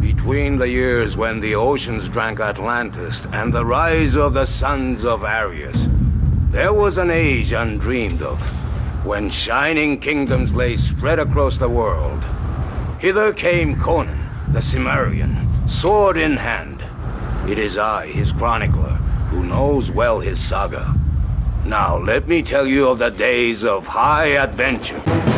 Between the years when the oceans drank Atlantis and the rise of the sons of Aryas, there was an age undreamed of, when shining kingdoms lay spread across the world. Hither came Conan, the Cimmerian, sword in hand. It is I, his chronicler, who knows well his saga. Now let me tell you of the days of high adventure.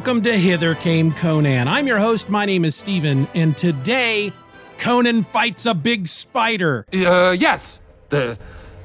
Welcome to Hither Came Conan. I'm your host. My name is Steeven, and today Conan fights a big spider. Uh, yes, the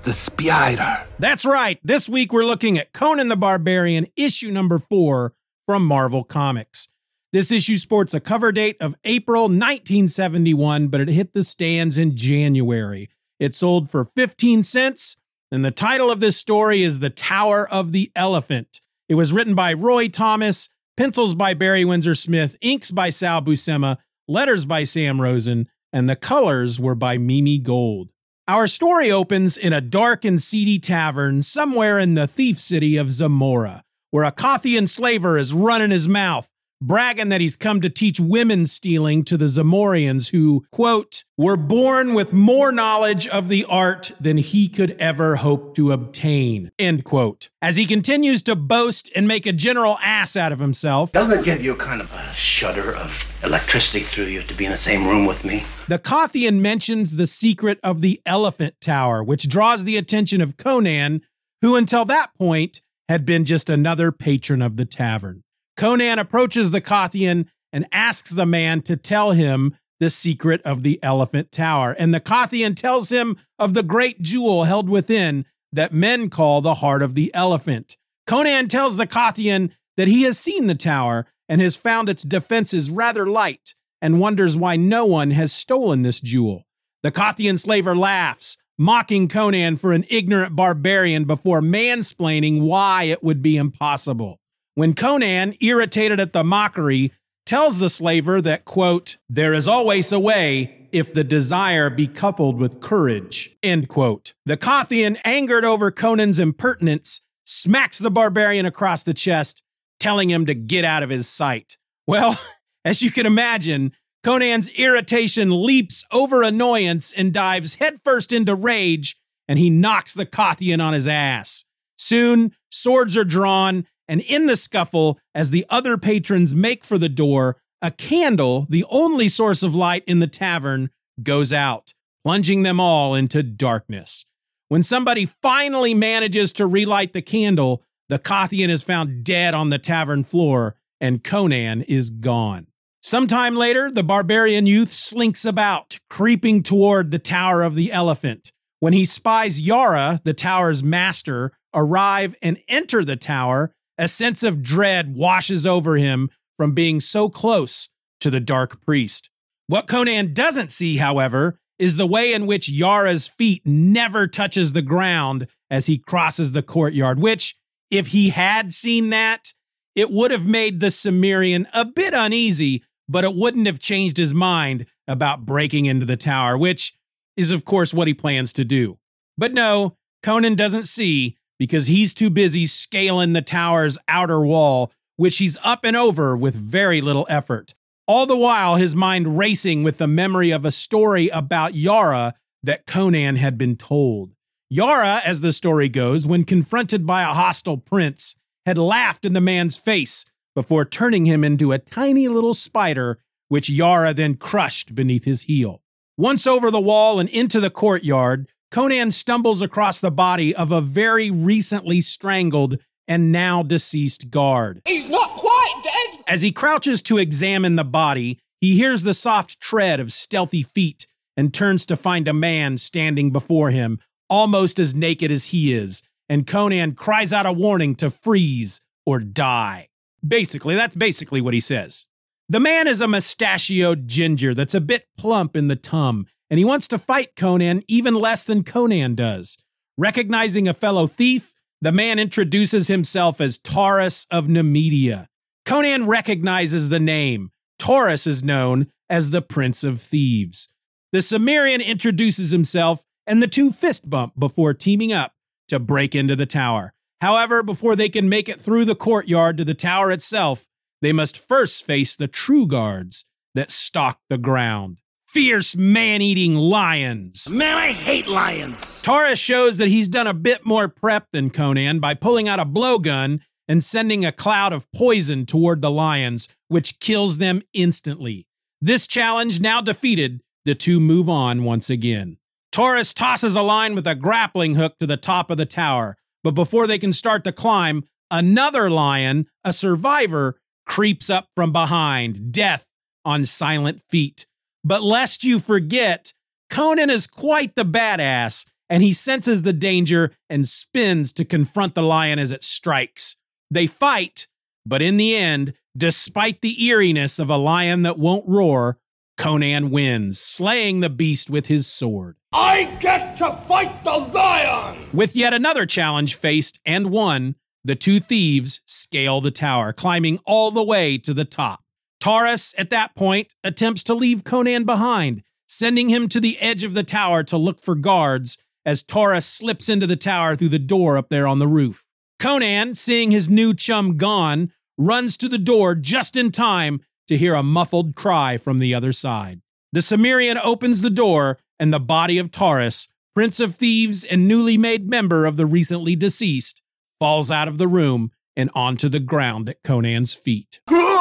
the spider. That's right. This week we're looking at Conan the Barbarian, issue number four from Marvel Comics. This issue sports a cover date of April 1971, but it hit the stands in January. It sold for 15 cents, and the title of this story is The Tower of the Elephant. It was written by Roy Thomas, pencils by Barry Windsor Smith, inks by Sal Buscema, letters by Sam Rosen, and the colors were by Mimi Gold. Our story opens in a dark and seedy tavern somewhere in the thief city of Zamora, where a Kothian slaver is running his mouth, bragging that he's come to teach women stealing to the Zamorians who, quote, were born with more knowledge of the art than he could ever hope to obtain, end quote. As he continues to boast and make a general ass out of himself, Doesn't it give you kind of a shudder of electricity through you to be in the same room with me? The Kothian mentions the secret of the Elephant Tower, which draws the attention of Conan, who until that point had been just another patron of the tavern. Conan approaches the Kothian and asks the man to tell him the secret of the Elephant Tower. And the Kothian tells him of the great jewel held within that men call the heart of the elephant. Conan tells the Kothian that he has seen the tower and has found its defenses rather light and wonders why no one has stolen this jewel. The Kothian slaver laughs, mocking Conan for an ignorant barbarian before mansplaining why it would be impossible. When Conan, irritated at the mockery, tells the slaver that, quote, there is always a way if the desire be coupled with courage, end quote. The Kothian, angered over Conan's impertinence, smacks the barbarian across the chest, telling him to get out of his sight. Well, as you can imagine, Conan's irritation leaps over annoyance and dives headfirst into rage, and he knocks the Kothian on his ass. Soon, swords are drawn, and in the scuffle, as the other patrons make for the door, a candle, the only source of light in the tavern, goes out, plunging them all into darkness. When somebody finally manages to relight the candle, the Kothian is found dead on the tavern floor, and Conan is gone. Sometime later, the barbarian youth slinks about, creeping toward the Tower of the Elephant. When he spies Yara, the tower's master, arrive and enter the tower, a sense of dread washes over him from being so close to the Dark Priest. What Conan doesn't see, however, is the way in which Yara's feet never touches the ground as he crosses the courtyard, which, if he had seen that, it would have made the Cimmerian a bit uneasy, but it wouldn't have changed his mind about breaking into the tower, which is, of course, what he plans to do. But no, Conan doesn't see because he's too busy scaling the tower's outer wall, which he's up and over with very little effort. All the while, his mind racing with the memory of a story about Yara that Conan had been told. Yara, as the story goes, when confronted by a hostile prince, had laughed in the man's face before turning him into a tiny little spider, which Yara then crushed beneath his heel. Once over the wall and into the courtyard, Conan stumbles across the body of a very recently strangled and now deceased guard. He's not quite dead. As he crouches to examine the body, he hears the soft tread of stealthy feet and turns to find a man standing before him, almost as naked as he is, and Conan cries out a warning to freeze or die. Basically, that's basically what he says. The man is a mustachioed ginger that's a bit plump in the tum, and he wants to fight Conan even less than Conan does. Recognizing a fellow thief, the man introduces himself as Taurus of Nemedia. Conan recognizes the name, Taurus is known as the Prince of Thieves. The Cimmerian introduces himself and the two fist bump before teaming up to break into the tower. However, before they can make it through the courtyard to the tower itself, they must first face the true guards that stalk the ground. Fierce man eating lions. Man, I hate lions. Taurus shows that he's done a bit more prep than Conan by pulling out a blowgun and sending a cloud of poison toward the lions, which kills them instantly. This challenge now defeated, the two move on once again. Taurus tosses a line with a grappling hook to the top of the tower, but before they can start the climb, another lion, a survivor, creeps up from behind, death on silent feet. But lest you forget, Conan is quite the badass, and he senses the danger and spins to confront the lion as it strikes. They fight, but in the end, despite the eeriness of a lion that won't roar, Conan wins, slaying the beast with his sword. I get to fight the lion! With yet another challenge faced and won, the two thieves scale the tower, climbing all the way to the top. Taurus, at that point, attempts to leave Conan behind, sending him to the edge of the tower to look for guards as Taurus slips into the tower through the door up there on the roof. Conan, seeing his new chum gone, runs to the door just in time to hear a muffled cry from the other side. The Cimmerian opens the door, and the body of Taurus, Prince of Thieves and newly made member of the recently deceased, falls out of the room and onto the ground at Conan's feet.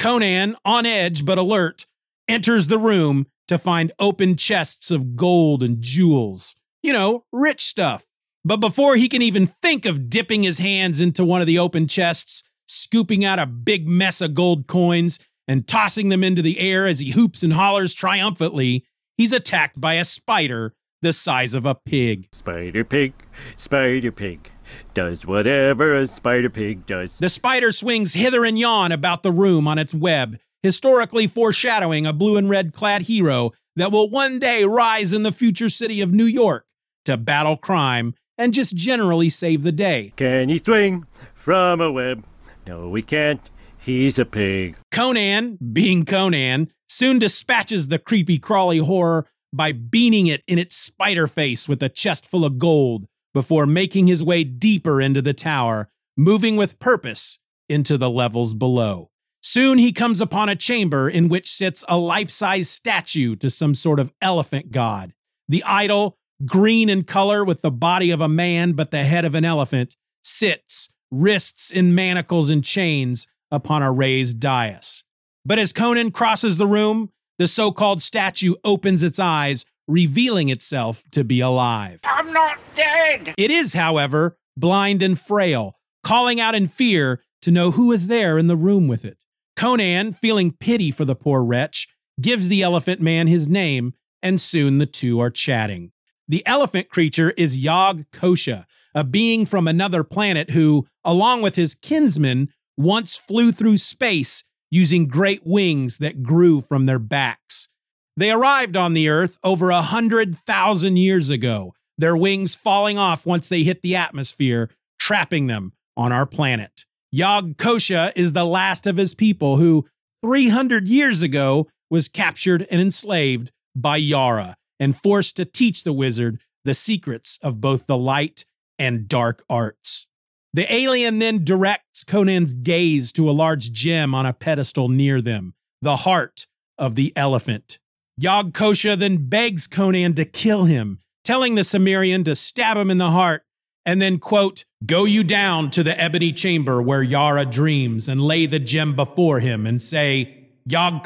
Conan, on edge but alert, enters the room to find open chests of gold and jewels. You know, rich stuff. But before he can even think of dipping his hands into one of the open chests, scooping out a big mess of gold coins, and tossing them into the air as he hoops and hollers triumphantly, he's attacked by a spider the size of a pig. Spider pig, spider pig, does whatever a spider pig does. The spider swings hither and yon about the room on its web, historically foreshadowing a blue and red clad hero that will one day rise in the future city of New York to battle crime and just generally save the day. Can he swing from a web? No, we can't. He's a pig. Conan, being Conan, soon dispatches the creepy crawly horror by beating it in its spider face with a chest full of gold before making his way deeper into the tower, moving with purpose into the levels below. Soon he comes upon a chamber in which sits a life size statue to some sort of elephant god. The idol, green in color with the body of a man but the head of an elephant, sits, wrists in manacles and chains, upon a raised dais. But as Conan crosses the room, the so called statue opens its eyes, revealing itself to be alive. I'm not dead! It is, however, blind and frail, calling out in fear to know who is there in the room with it. Conan, feeling pity for the poor wretch, gives the elephant man his name, and soon the two are chatting. The elephant creature is Yog Kosha, a being from another planet who, along with his kinsmen, once flew through space using great wings that grew from their backs. They arrived on the Earth over a hundred thousand years ago, their wings falling off once they hit the atmosphere, trapping them on our planet. Yog Kosha is the last of his people who, 300 years ago, was captured and enslaved by Yara and forced to teach the wizard the secrets of both the light and dark arts. The alien then directs Conan's gaze to a large gem on a pedestal near them, the heart of the elephant. Yog then begs Conan to kill him, telling the Cimmerian to stab him in the heart, and then, quote, Go you down to the ebony chamber where Yara dreams and lay the gem before him and say, Yog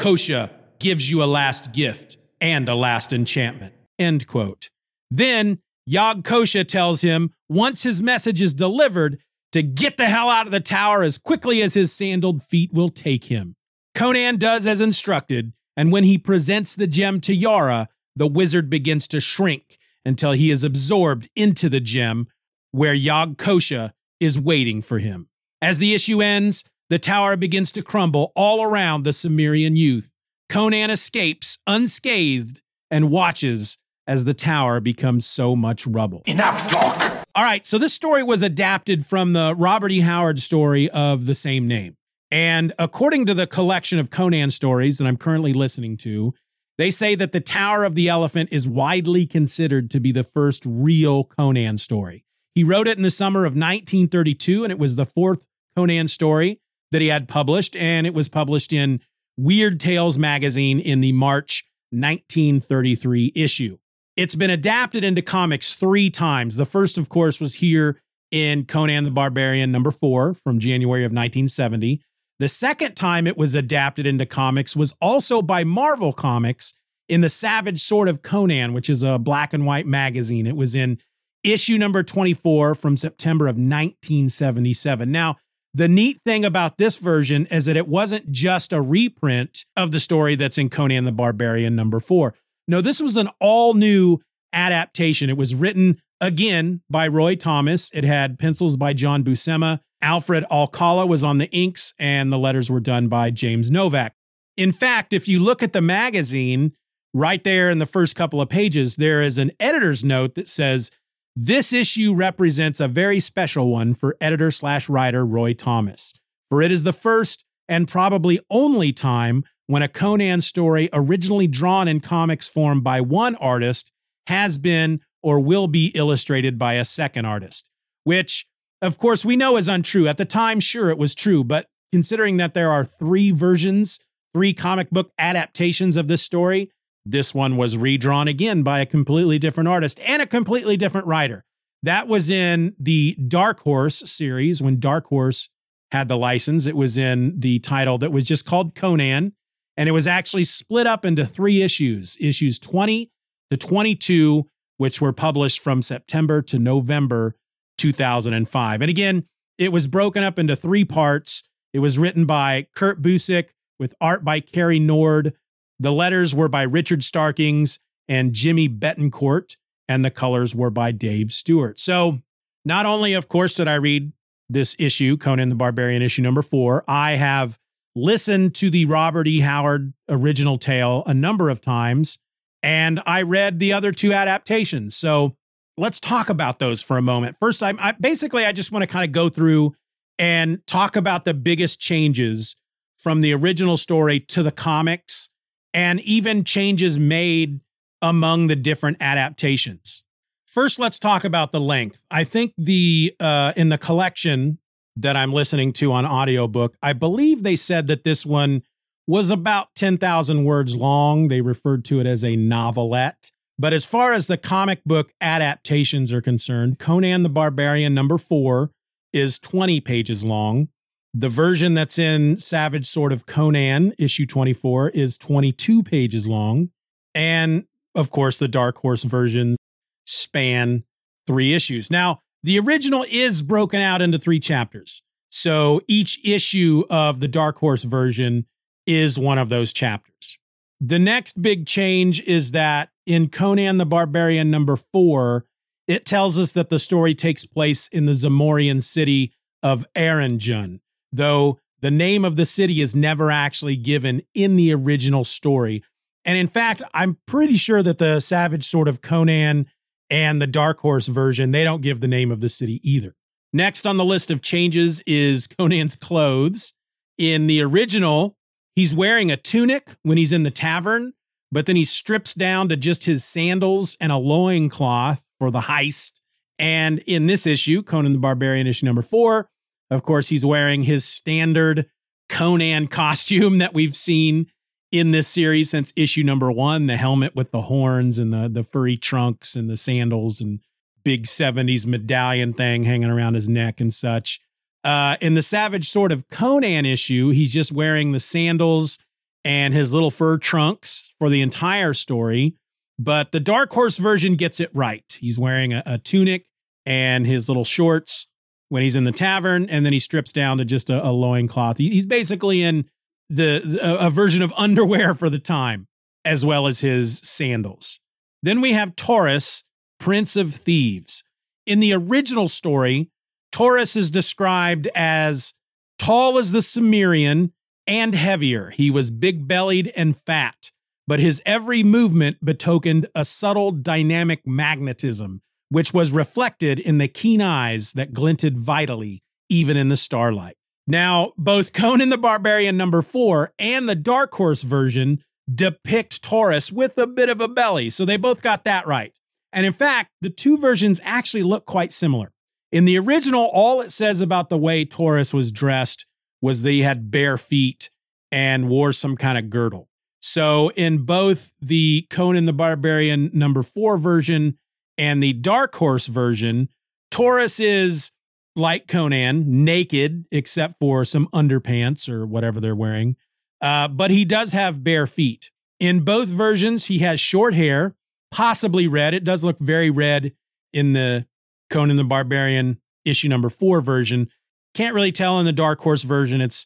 gives you a last gift and a last enchantment, end quote. Then Yog tells him once his message is delivered, to get the hell out of the tower as quickly as his sandaled feet will take him. Conan does as instructed, and when he presents the gem to Yara, the wizard begins to shrink until he is absorbed into the gem where Yog Kosha is waiting for him. As the issue ends, the tower begins to crumble all around the Cimmerian youth. Conan escapes unscathed and watches as the tower becomes so much rubble. Enough talk! All right, so this story was adapted from the Robert E. Howard story of the same name. And according to the collection of Conan stories that I'm currently listening to, they say that the Tower of the Elephant is widely considered to be the first real Conan story. He wrote it in the summer of 1932, and it was the fourth Conan story that he had published, and it was published in Weird Tales magazine in the March 1933 issue. It's been adapted into comics three times. The first, of course, was here in Conan the Barbarian number four from January of 1970. The second time it was adapted into comics was also by Marvel Comics in the Savage Sword of Conan, which is a black and white magazine. It was in issue number 24 from September of 1977. Now, the neat thing about this version is that it wasn't just a reprint of the story that's in Conan the Barbarian number four. No, this was an all new adaptation. It was written again by Roy Thomas. It had pencils by John Buscema. Alfred Alcala was on the inks, and the letters were done by James Novak. In fact, if you look at the magazine, right there in the first couple of pages, there is an editor's note that says, This issue represents a very special one for editor slash writer Roy Thomas, for it is the first and probably only time when a Conan story originally drawn in comics form by one artist has been or will be illustrated by a second artist, which, of course, we know is untrue. At the time, sure, it was true, but considering that there are three versions, three comic book adaptations of this story, this one was redrawn again by a completely different artist and a completely different writer. That was in the Dark Horse series when Dark Horse had the license. It was in the title that was just called Conan. And it was actually split up into three issues issues 20 to 22, which were published from September to November 2005. And again, it was broken up into three parts. It was written by Kurt Busiek with art by Cary Nord. The letters were by Richard Starkings and Jimmy Betancourt, and the colors were by Dave Stewart. So, not only, of course, did I read this issue, Conan the Barbarian issue number four, I have listened to the Robert E. Howard original tale a number of times, and I read the other two adaptations. So let's talk about those for a moment. First, I, I basically I just want to kind of go through and talk about the biggest changes from the original story to the comics, and even changes made among the different adaptations. First, let's talk about the length. I think the uh, in the collection that I'm listening to on audiobook, I believe they said that this one was about 10,000 words long. They referred to it as a novelette. But as far as the comic book adaptations are concerned, Conan the Barbarian number four is 20 pages long. The version that's in Savage Sword of Conan, issue 24, is 22 pages long. And of course, the Dark Horse version span three issues. Now, the original is broken out into three chapters. So each issue of the Dark Horse version is one of those chapters. The next big change is that in Conan the Barbarian number four, it tells us that the story takes place in the Zamorian city of Arenjun, though the name of the city is never actually given in the original story. And in fact, I'm pretty sure that the Savage Sword of Conan and the Dark Horse version, they don't give the name of the city either. Next on the list of changes is Conan's clothes. In the original, he's wearing a tunic when he's in the tavern, but then he strips down to just his sandals and a loincloth for the heist. And in this issue, Conan the Barbarian issue number four, of course, he's wearing his standard Conan costume that we've seen in this series since issue number one the helmet with the horns and the, the furry trunks and the sandals and big 70s medallion thing hanging around his neck and such. Uh, in the Savage Sword of Conan issue, he's just wearing the sandals and his little fur trunks for the entire story. But the Dark Horse version gets it right. He's wearing a, a tunic and his little shorts when he's in the tavern, and then he strips down to just a, a loincloth. He, he's basically in the a version of underwear for the time, as well as his sandals. Then we have Taurus, Prince of Thieves. In the original story, Taurus is described as tall as the Cimmerian and heavier. He was big bellied and fat, but his every movement betokened a subtle dynamic magnetism, which was reflected in the keen eyes that glinted vitally even in the starlight. Now, both Conan the Barbarian number four and the Dark Horse version depict Taurus with a bit of a belly. So they both got that right. And in fact, the two versions actually look quite similar. In the original, all it says about the way Taurus was dressed was that he had bare feet and wore some kind of girdle. So in both the Conan the Barbarian number four version and the Dark Horse version, Taurus is like Conan, naked except for some underpants or whatever they're wearing. Uh, but he does have bare feet. In both versions, he has short hair, possibly red. It does look very red in the Conan the Barbarian issue number four version. Can't really tell in the Dark Horse version. It's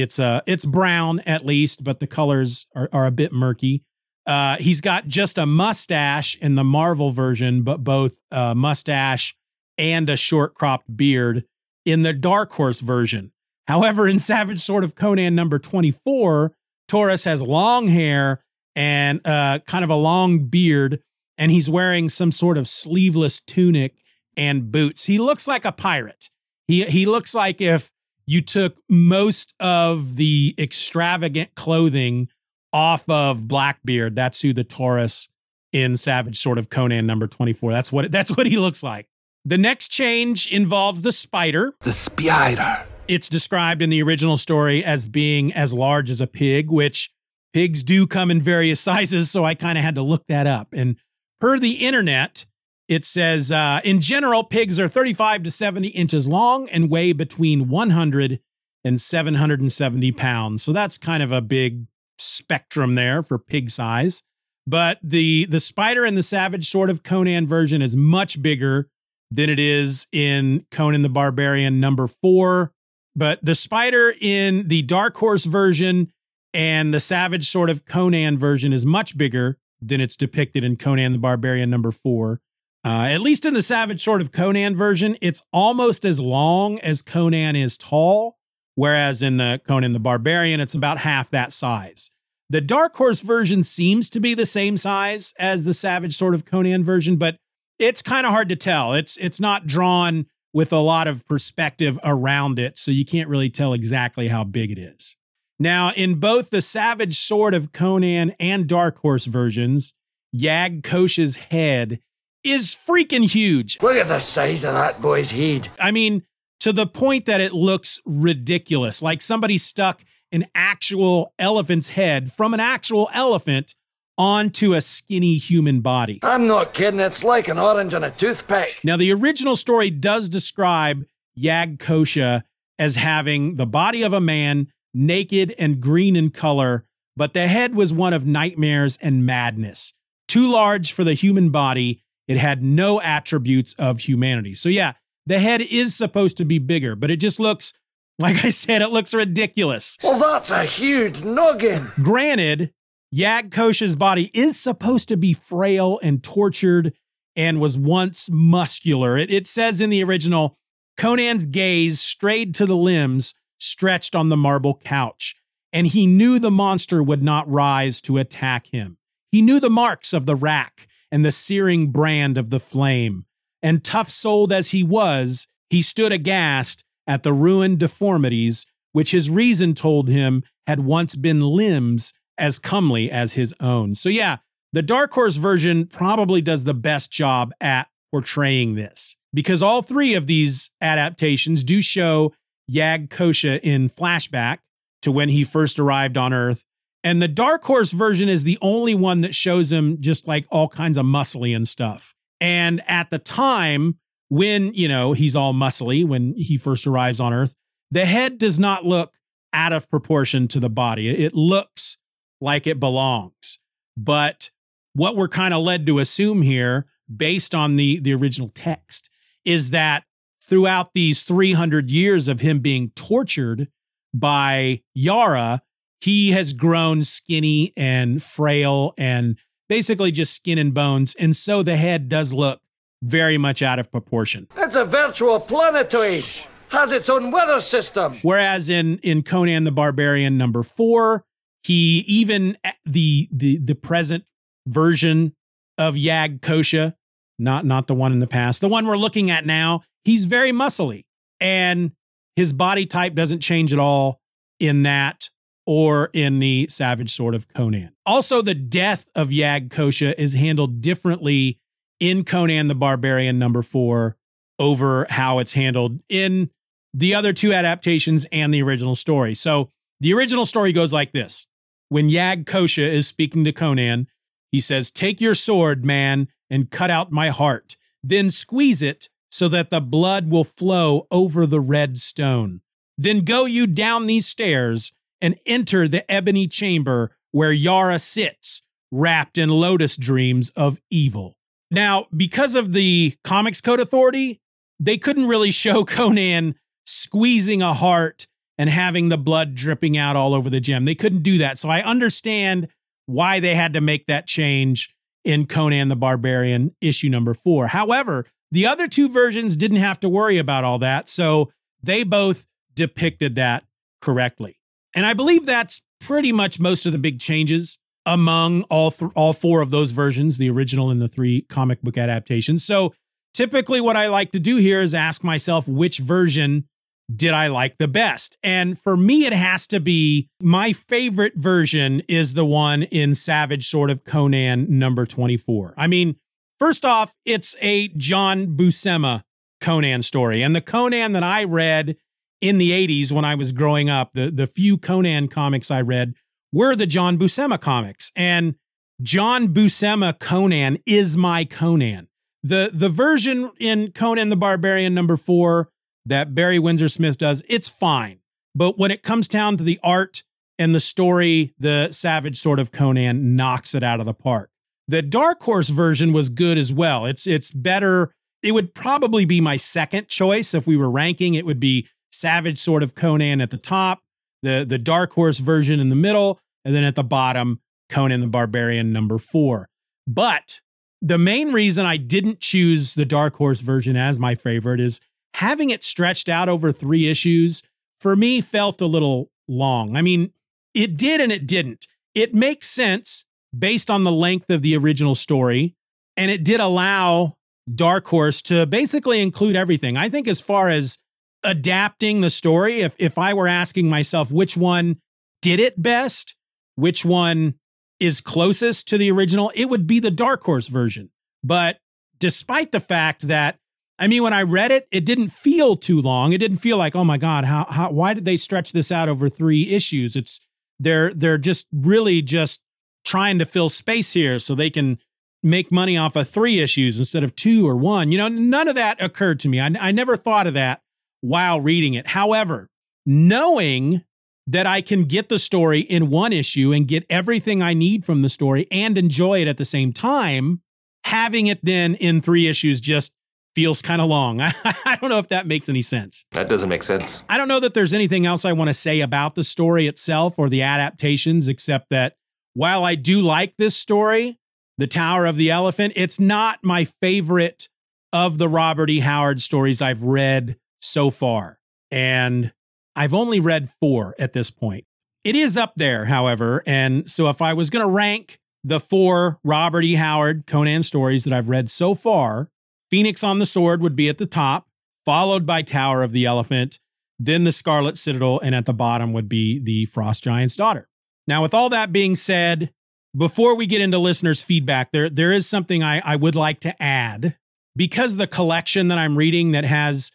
it's uh it's brown at least, but the colors are, are a bit murky. Uh, he's got just a mustache in the Marvel version, but both a mustache and a short cropped beard in the Dark Horse version. However, in Savage Sword of Conan number 24, Taurus has long hair and uh, kind of a long beard, and he's wearing some sort of sleeveless tunic and boots. He looks like a pirate. He, he looks like if you took most of the extravagant clothing off of Blackbeard. That's who the Taurus in Savage Sword of Conan number 24. That's what that's what he looks like. The next change involves the spider. The spider. It's described in the original story as being as large as a pig, which pigs do come in various sizes. So I kind of had to look that up. And per the internet, it says uh, in general, pigs are 35 to 70 inches long and weigh between 100 and 770 pounds. So that's kind of a big spectrum there for pig size. But the the spider in the Savage Sword of Conan version is much bigger than it is in Conan the Barbarian number four. But the spider in the Dark Horse version and the Savage Sword of Conan version is much bigger than it's depicted in Conan the Barbarian number four. Uh, at least in the Savage Sword of Conan version, it's almost as long as Conan is tall, whereas in the Conan the Barbarian, it's about half that size. The Dark Horse version seems to be the same size as the Savage Sword of Conan version, but it's kind of hard to tell. It's it's not drawn with a lot of perspective around it, so you can't really tell exactly how big it is. Now, in both the Savage Sword of Conan and Dark Horse versions, Yag Kosha's head is freaking huge. Look at the size of that boy's head. I mean, to the point that it looks ridiculous, like somebody stuck an actual elephant's head from an actual elephant onto a skinny human body. I'm not kidding, it's like an orange on a toothpick. Now, the original story does describe Yag Kosha as having the body of a man, naked and green in color, but the head was one of nightmares and madness. Too large for the human body, it had no attributes of humanity. So, yeah, the head is supposed to be bigger, but it just looks, like I said, it looks ridiculous. Well, that's a huge noggin. Granted, Yag Kosha's body is supposed to be frail and tortured and was once muscular. It, it says in the original, Conan's gaze strayed to the limbs stretched on the marble couch, and he knew the monster would not rise to attack him. He knew the marks of the rack and the searing brand of the flame, and tough souled as he was, he stood aghast at the ruined deformities which his reason told him had once been limbs as comely as his own. So, yeah, the Dark Horse version probably does the best job at portraying this because all three of these adaptations do show Yag Kosha in flashback to when he first arrived on Earth. And the Dark Horse version is the only one that shows him just like all kinds of muscly and stuff. And at the time, when, you know, he's all muscly when he first arrives on Earth, the head does not look out of proportion to the body. It looks like it belongs. But what we're kind of led to assume here, based on the, the original text, is that throughout these 300 years of him being tortured by Yara, he has grown skinny and frail and basically just skin and bones. And so the head does look very much out of proportion. It's a virtual planetoid. Has its own weather system. Whereas in in Conan the Barbarian number 4, he even the the the present version of Yag Kosha, not not the one in the past, the one we're looking at now, he's very muscly and His body type doesn't change at all in that or in the Savage Sword of Conan. Also, the death of Yag Kosha is handled differently in Conan the Barbarian number four over how it's handled in the other two adaptations and the original story. So the original story goes like this. When Yag Kosha is speaking to Conan, he says, Take your sword, man, and cut out my heart. Then squeeze it so that the blood will flow over the red stone. Then go you down these stairs and enter the ebony chamber where Yara sits, wrapped in lotus dreams of evil. Now, because of the Comics Code Authority, they couldn't really show Conan squeezing a heart and having the blood dripping out all over the gem. They couldn't do that. So I understand why they had to make that change in Conan the Barbarian issue number four. However, the other two versions didn't have to worry about all that. So they both depicted that correctly. And I believe that's pretty much most of the big changes among all th- all four of those versions, the original and the three comic book adaptations. So typically what I like to do here is ask myself which version did I like the best? And for me it has to be my favorite version is the one in Savage Sword of Conan number 24. I mean, first off, it's a John Buscema Conan story. And the Conan that I read in the 80s when I was growing up, the, the few Conan comics I read were the John Buscema comics. And John Buscema Conan is my Conan. The the version in Conan the Barbarian number 4 that Barry Windsor Smith does, it's fine. But when it comes down to the art and the story, the Savage Sword of Conan knocks it out of the park. The Dark Horse version was good as well. It's it's better. It would probably be my second choice if we were ranking. It would be Savage Sword of Conan at the top, the the Dark Horse version in the middle, and then at the bottom, Conan the Barbarian number four. But the main reason I didn't choose the Dark Horse version as my favorite is having it stretched out over three issues for me felt a little long. I mean, it did and it didn't. It makes sense based on the length of the original story, and it did allow Dark Horse to basically include everything. I think as far as adapting the story, if if I were asking myself which one did it best, which one is closest to the original, it would be the Dark Horse version. But despite the fact that I mean, when I read it, it didn't feel too long. It didn't feel like, oh my God, how, how why did they stretch this out over three issues? It's they're they're just really just trying to fill space here so they can make money off of three issues instead of two or one. You know, none of that occurred to me. I, I never thought of that while reading it. However, knowing that I can get the story in one issue and get everything I need from the story and enjoy it at the same time, having it then in three issues just feels kind of long. I, I, don't know if that makes any sense. That doesn't make sense. I don't know that there's anything else I want to say about the story itself or the adaptations, except that while I do like this story, The Tower of the Elephant, it's not my favorite of the Robert E. Howard stories I've read so far. And I've only read four at this point. It is up there, however. And so if I was going to rank the four Robert E. Howard Conan stories that I've read so far, Phoenix on the Sword would be at the top, followed by Tower of the Elephant, then the Scarlet Citadel, and at the bottom would be the Frost Giant's Daughter. Now, with all that being said, before we get into listeners' feedback, there, there is something I, I would like to add. Because the collection that I'm reading that has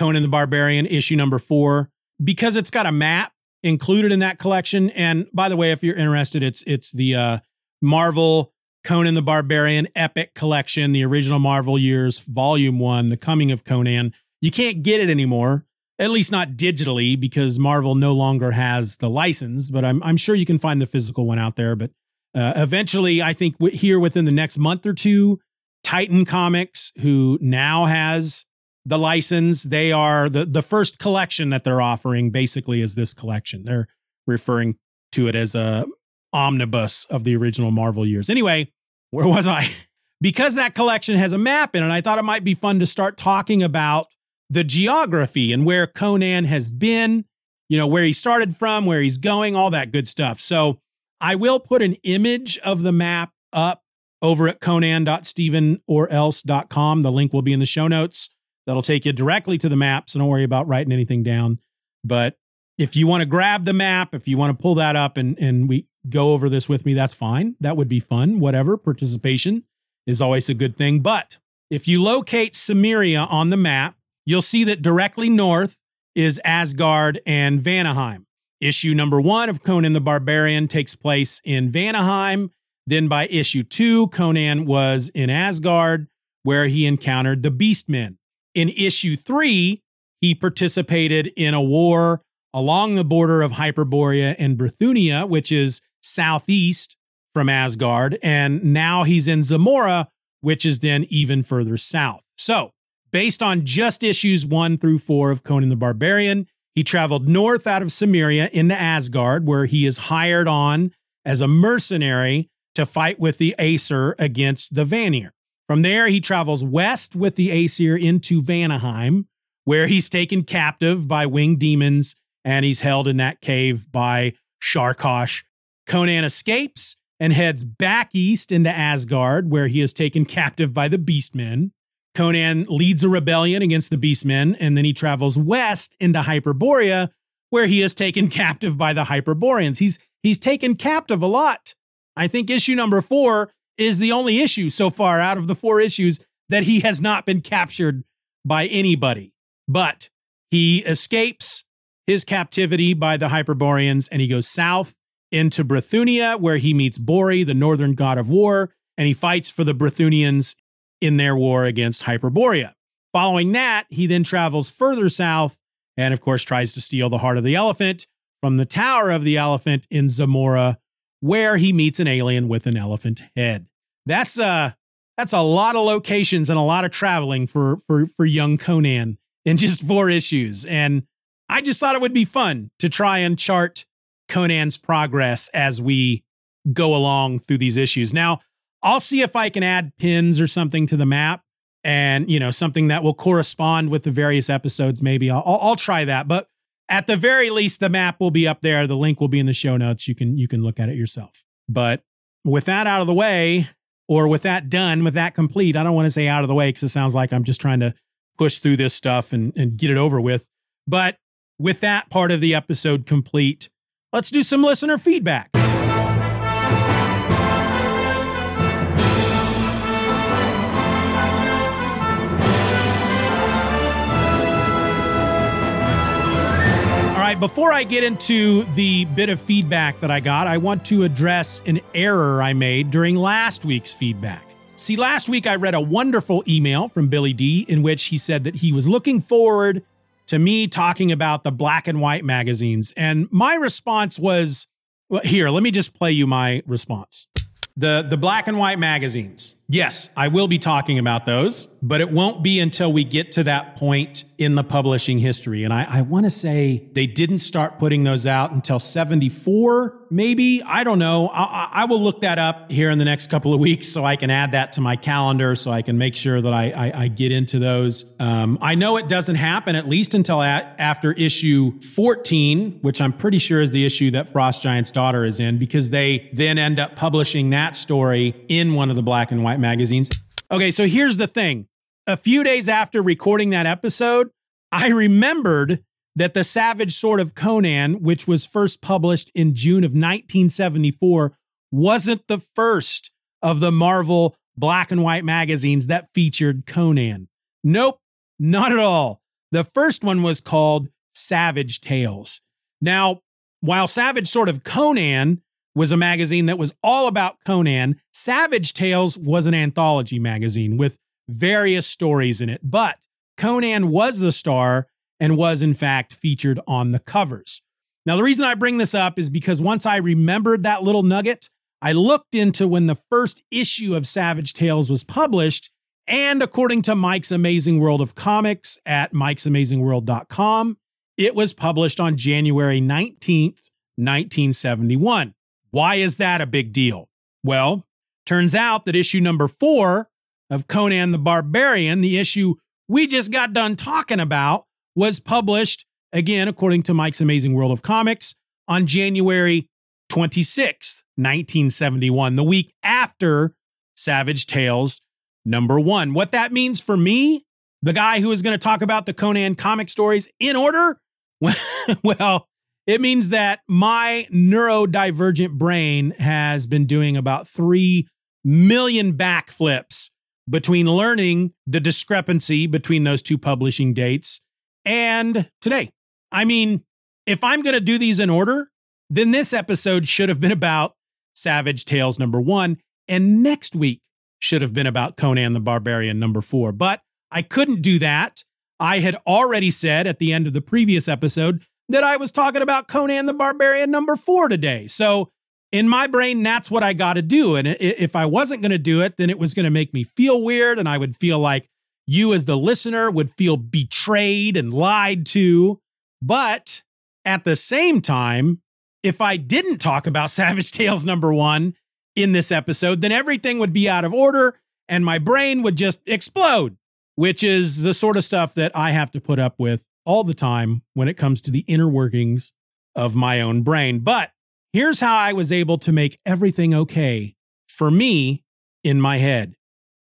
Conan the Barbarian issue number four, because it's got a map included in that collection. And by the way, if you're interested, it's it's the uh, Marvel Conan the Barbarian Epic Collection, the original Marvel years, Volume One, The Coming of Conan. You can't get it anymore, at least not digitally, because Marvel no longer has the license. But I'm I'm sure you can find the physical one out there. But uh, eventually, I think w- here within the next month or two, Titan Comics, who now has the license. They are the, the first collection that they're offering basically is this collection. They're referring to it as a omnibus of the original Marvel years. Anyway, where was I? because that collection has a map in it, I thought it might be fun to start talking about the geography and where Conan has been, you know, where he started from, where he's going, all that good stuff. So I will put an image of the map up over at conan.steevenorrelse.com. The link will be in the show notes. That'll take you directly to the map, so don't worry about writing anything down. But if you want to grab the map, if you want to pull that up and, and we go over this with me, that's fine. That would be fun. Whatever. Participation is always a good thing. But if you locate Cimmeria on the map, you'll see that directly north is Asgard and Vanaheim. Issue number one of Conan the Barbarian takes place in Vanaheim. Then by issue two, Conan was in Asgard, where he encountered the Beastmen. In issue three, he participated in a war along the border of Hyperborea and Brithunia, which is southeast from Asgard. And now he's in Zamora, which is then even further south. So, based on just issues one through four of Conan the Barbarian, he traveled north out of Cimmeria into Asgard, where he is hired on as a mercenary to fight with the Aesir against the Vanir. From there, he travels west with the Aesir into Vanaheim, where he's taken captive by winged demons and he's held in that cave by Sharkosh. Conan escapes and heads back east into Asgard, where he is taken captive by the Beastmen. Conan leads a rebellion against the Beastmen, and then he travels west into Hyperborea, where he is taken captive by the Hyperboreans. He's he's taken captive a lot. I think issue number four is the only issue so far out of the four issues that he has not been captured by anybody. But he escapes his captivity by the Hyperboreans and he goes south into Brithunia, where he meets Bori, the northern god of war, and he fights for the Brithunians in their war against Hyperborea. Following that, he then travels further south and, of course, tries to steal the heart of the elephant from the Tower of the Elephant in Zamora, where he meets an alien with an elephant head. That's a that's a lot of locations and a lot of traveling for for for young Conan in just four issues. And I just thought it would be fun to try and chart Conan's progress as we go along through these issues. Now, I'll see if I can add pins or something to the map and, you know, something that will correspond with the various episodes. Maybe I'll, I'll try that. But at the very least, the map will be up there. The link will be in the show notes. You can, you can look at it yourself. But with that out of the way, or with that done, with that complete, I don't want to say out of the way because it sounds like I'm just trying to push through this stuff and, and get it over with. But with that part of the episode complete, let's do some listener feedback. Before I get into the bit of feedback that I got, I want to address an error I made during last week's feedback. See, last week I read a wonderful email from Billy D in which he said that he was looking forward to me talking about the black and white magazines. And my response was well, here, let me just play you my response. The, the black and white magazines. Yes, I will be talking about those, but it won't be until we get to that point in the publishing history. And I, I want to say they didn't start putting those out until 74, maybe. I don't know. I, I, will look that up here in the next couple of weeks so I can add that to my calendar so I can make sure that I, I, I get into those. Um, I know it doesn't happen at least until at, after issue 14, which I'm pretty sure is the issue that Frost Giant's daughter is in, because they then end up publishing that story in one of the black and white magazines. Okay, so here's the thing. A few days after recording that episode, I remembered that the Savage Sword of Conan, which was first published in June of 1974, wasn't the first of the Marvel black and white magazines that featured Conan. Nope, not at all. The first one was called Savage Tales. Now, while Savage Sword of Conan was a magazine that was all about Conan. Savage Tales was an anthology magazine with various stories in it, but Conan was the star and was, in fact, featured on the covers. Now, the reason I bring this up is because once I remembered that little nugget, I looked into when the first issue of Savage Tales was published. And according to Mike's Amazing World of Comics at mike'samazingworld.com, it was published on January 19th, 1971. Why is that a big deal? Well, turns out that issue number four of Conan the Barbarian, the issue we just got done talking about, was published, again, according to Mike's Amazing World of Comics, on January 26th, 1971, the week after Savage Tales number one. What that means for me, the guy who is going to talk about the Conan comic stories in order, well, it means that my neurodivergent brain has been doing about 3 million backflips between learning the discrepancy between those two publishing dates and today. I mean, if I'm going to do these in order, then this episode should have been about Savage Tales number one, and next week should have been about Conan the Barbarian number four. But I couldn't do that. I had already said at the end of the previous episode that I was talking about Conan the Barbarian number four today. So in my brain, that's what I got to do. And if I wasn't going to do it, then it was going to make me feel weird. And I would feel like you, as the listener, would feel betrayed and lied to. But at the same time, if I didn't talk about Savage Tales number one in this episode, then everything would be out of order and my brain would just explode, which is the sort of stuff that I have to put up with all the time when it comes to the inner workings of my own brain. But here's how I was able to make everything okay for me in my head.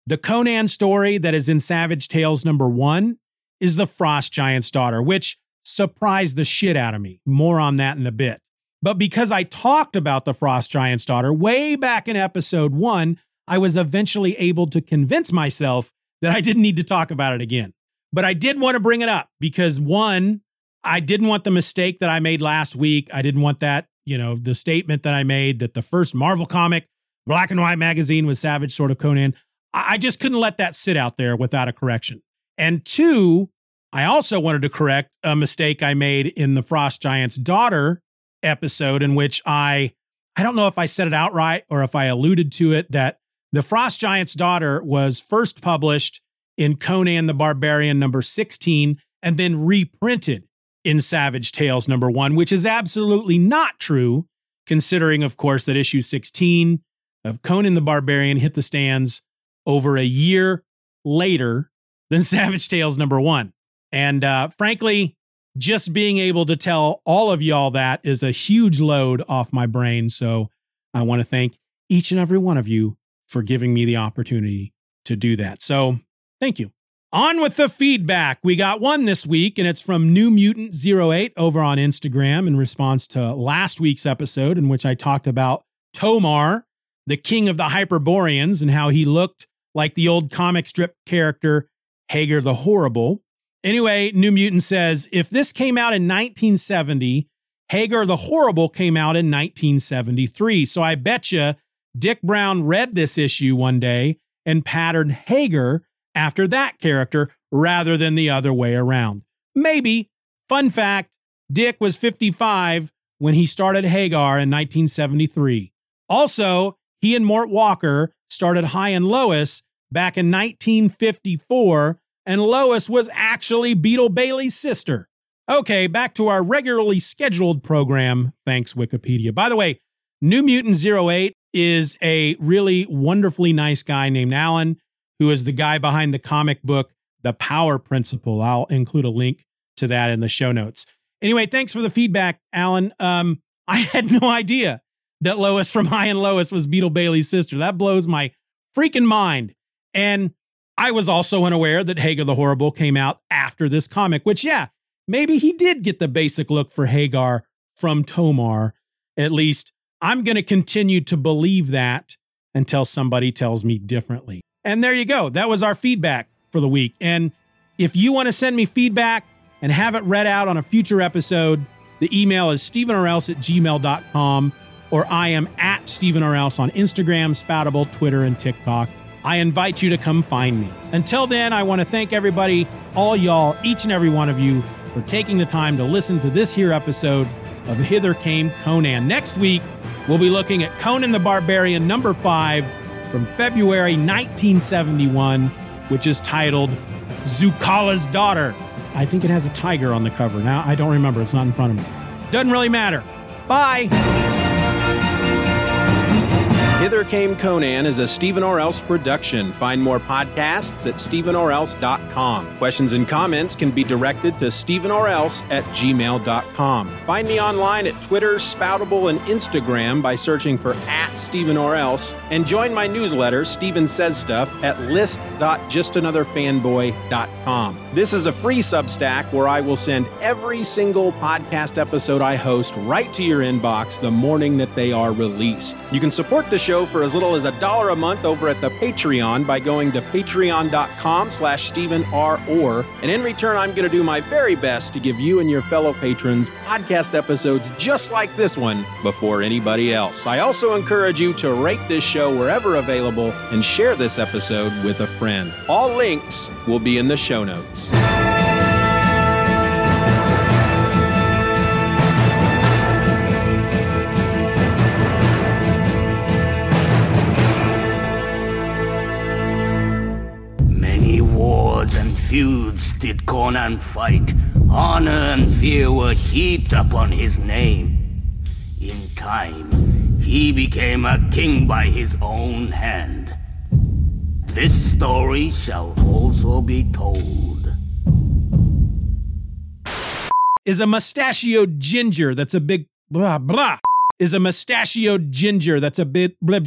The Conan story that is in Savage Tales number one is the Frost Giant's daughter, which surprised the shit out of me. More on that in a bit. But because I talked about the Frost Giant's daughter way back in episode one, I was eventually able to convince myself that I didn't need to talk about it again. But I did want to bring it up because one, I didn't want the mistake that I made last week. I didn't want that, you know, the statement that I made that the first Marvel comic, black and white magazine was Savage Sword of Conan. I just couldn't let that sit out there without a correction. And two, I also wanted to correct a mistake I made in the Frost Giant's daughter episode in which I I don't know if I said it outright or if I alluded to it that the Frost Giant's daughter was first published in Conan the Barbarian number 16 and then reprinted in Savage Tales number 1, which is absolutely not true considering of course that issue 16 of Conan the Barbarian hit the stands over a year later than Savage Tales number 1. And uh, frankly, just being able to tell all of y'all that is a huge load off my brain. So I want to thank each and every one of you for giving me the opportunity to do that. So thank you. On with the feedback. We got one this week, and it's from New Mutant 08 over on Instagram in response to last week's episode, in which I talked about Tomar, the king of the Hyperboreans, and how he looked like the old comic strip character Hagar the Horrible. Anyway, New Mutant says if this came out in 1970, Hagar the Horrible came out in 1973. So I bet you Dik Browne read this issue one day and patterned Hagar after that character rather than the other way around. Maybe. Fun fact Dik was 55 when he started Hagar in 1973. Also, he and Mort Walker started Hi and Lois back in 1954 and Lois was actually Beetle Bailey's sister. Okay, back to our regularly scheduled program. Thanks, Wikipedia. By the way, New Mutant 08 is a really wonderfully nice guy named Alan, who is the guy behind the comic book, The Power Principle. I'll include a link to that in the show notes. Anyway, thanks for the feedback, Alan. Um, I had no idea that Lois from Hi and Lois was Beetle Bailey's sister. That blows my freaking mind. And I was also unaware that Hagar the Horrible came out after this comic, which, yeah, maybe he did get the basic look for Hagar from Tomar. At least I'm going to continue to believe that until somebody tells me differently. And there you go. That was our feedback for the week. And if you want to send me feedback and have it read out on a future episode, the email is steevenorrelse at gmail.com or I am at steevenorrelse on Instagram, Spoutible, Twitter, and TikTok. I invite you to come find me. Until then, I want to thank everybody, all y'all, each and every one of you, for taking the time to listen to this here episode of Hither Came Conan. Next week, we'll be looking at Conan the Barbarian number five from February 1971, which is titled Zukala's Daughter. I think it has a tiger on the cover. Now, I don't remember. It's not in front of me. Doesn't really matter. Bye. Hither Came Conan is a Steeven Orr Else production. Find more podcasts at steevenorrelse.com. Questions and comments can be directed to steevenorrelse at gmail.com. Find me online at Twitter, Spoutible, and Instagram by searching for at Steeven Orr Else. And join my newsletter, Steeven Says Stuff, at list.justanotherfanboy.com. This is a free Substack where I will send every single podcast episode I host right to your inbox the morning that they are released. You can support the show for as little as a dollar a month over at the Patreon by going to patreon.com slash Steeven R. Orr. And in return, I'm going to do my very best to give you and your fellow patrons podcast episodes just like this one before anybody else. I also encourage you to rate this show wherever available and share this episode with a friend. All links will be in the show notes. Many wars and feuds did Conan fight. Honor and fear were heaped upon his name. In time, he became a king by his own hand. This story shall also be told. is a mustachioed ginger that's a big blah blah is a mustachioed ginger that's a bit blah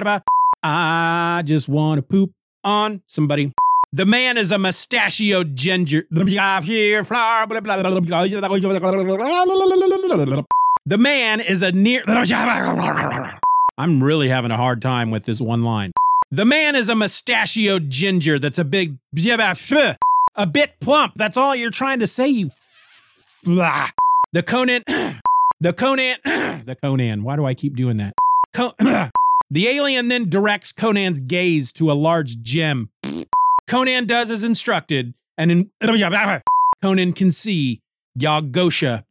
blah. I just want to poop on somebody. The man is a mustachioed ginger. The man is a near. I'm really having a hard time with this one line. The man is a mustachioed ginger that's a big. A bit plump. That's all you're trying to say, you. The Conan, the Conan, the Conan. Why do I keep doing that? Co- the alien then directs Conan's gaze to a large gem. Conan does as instructed, and in Conan can see Yag-Kosha.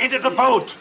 Into the boat!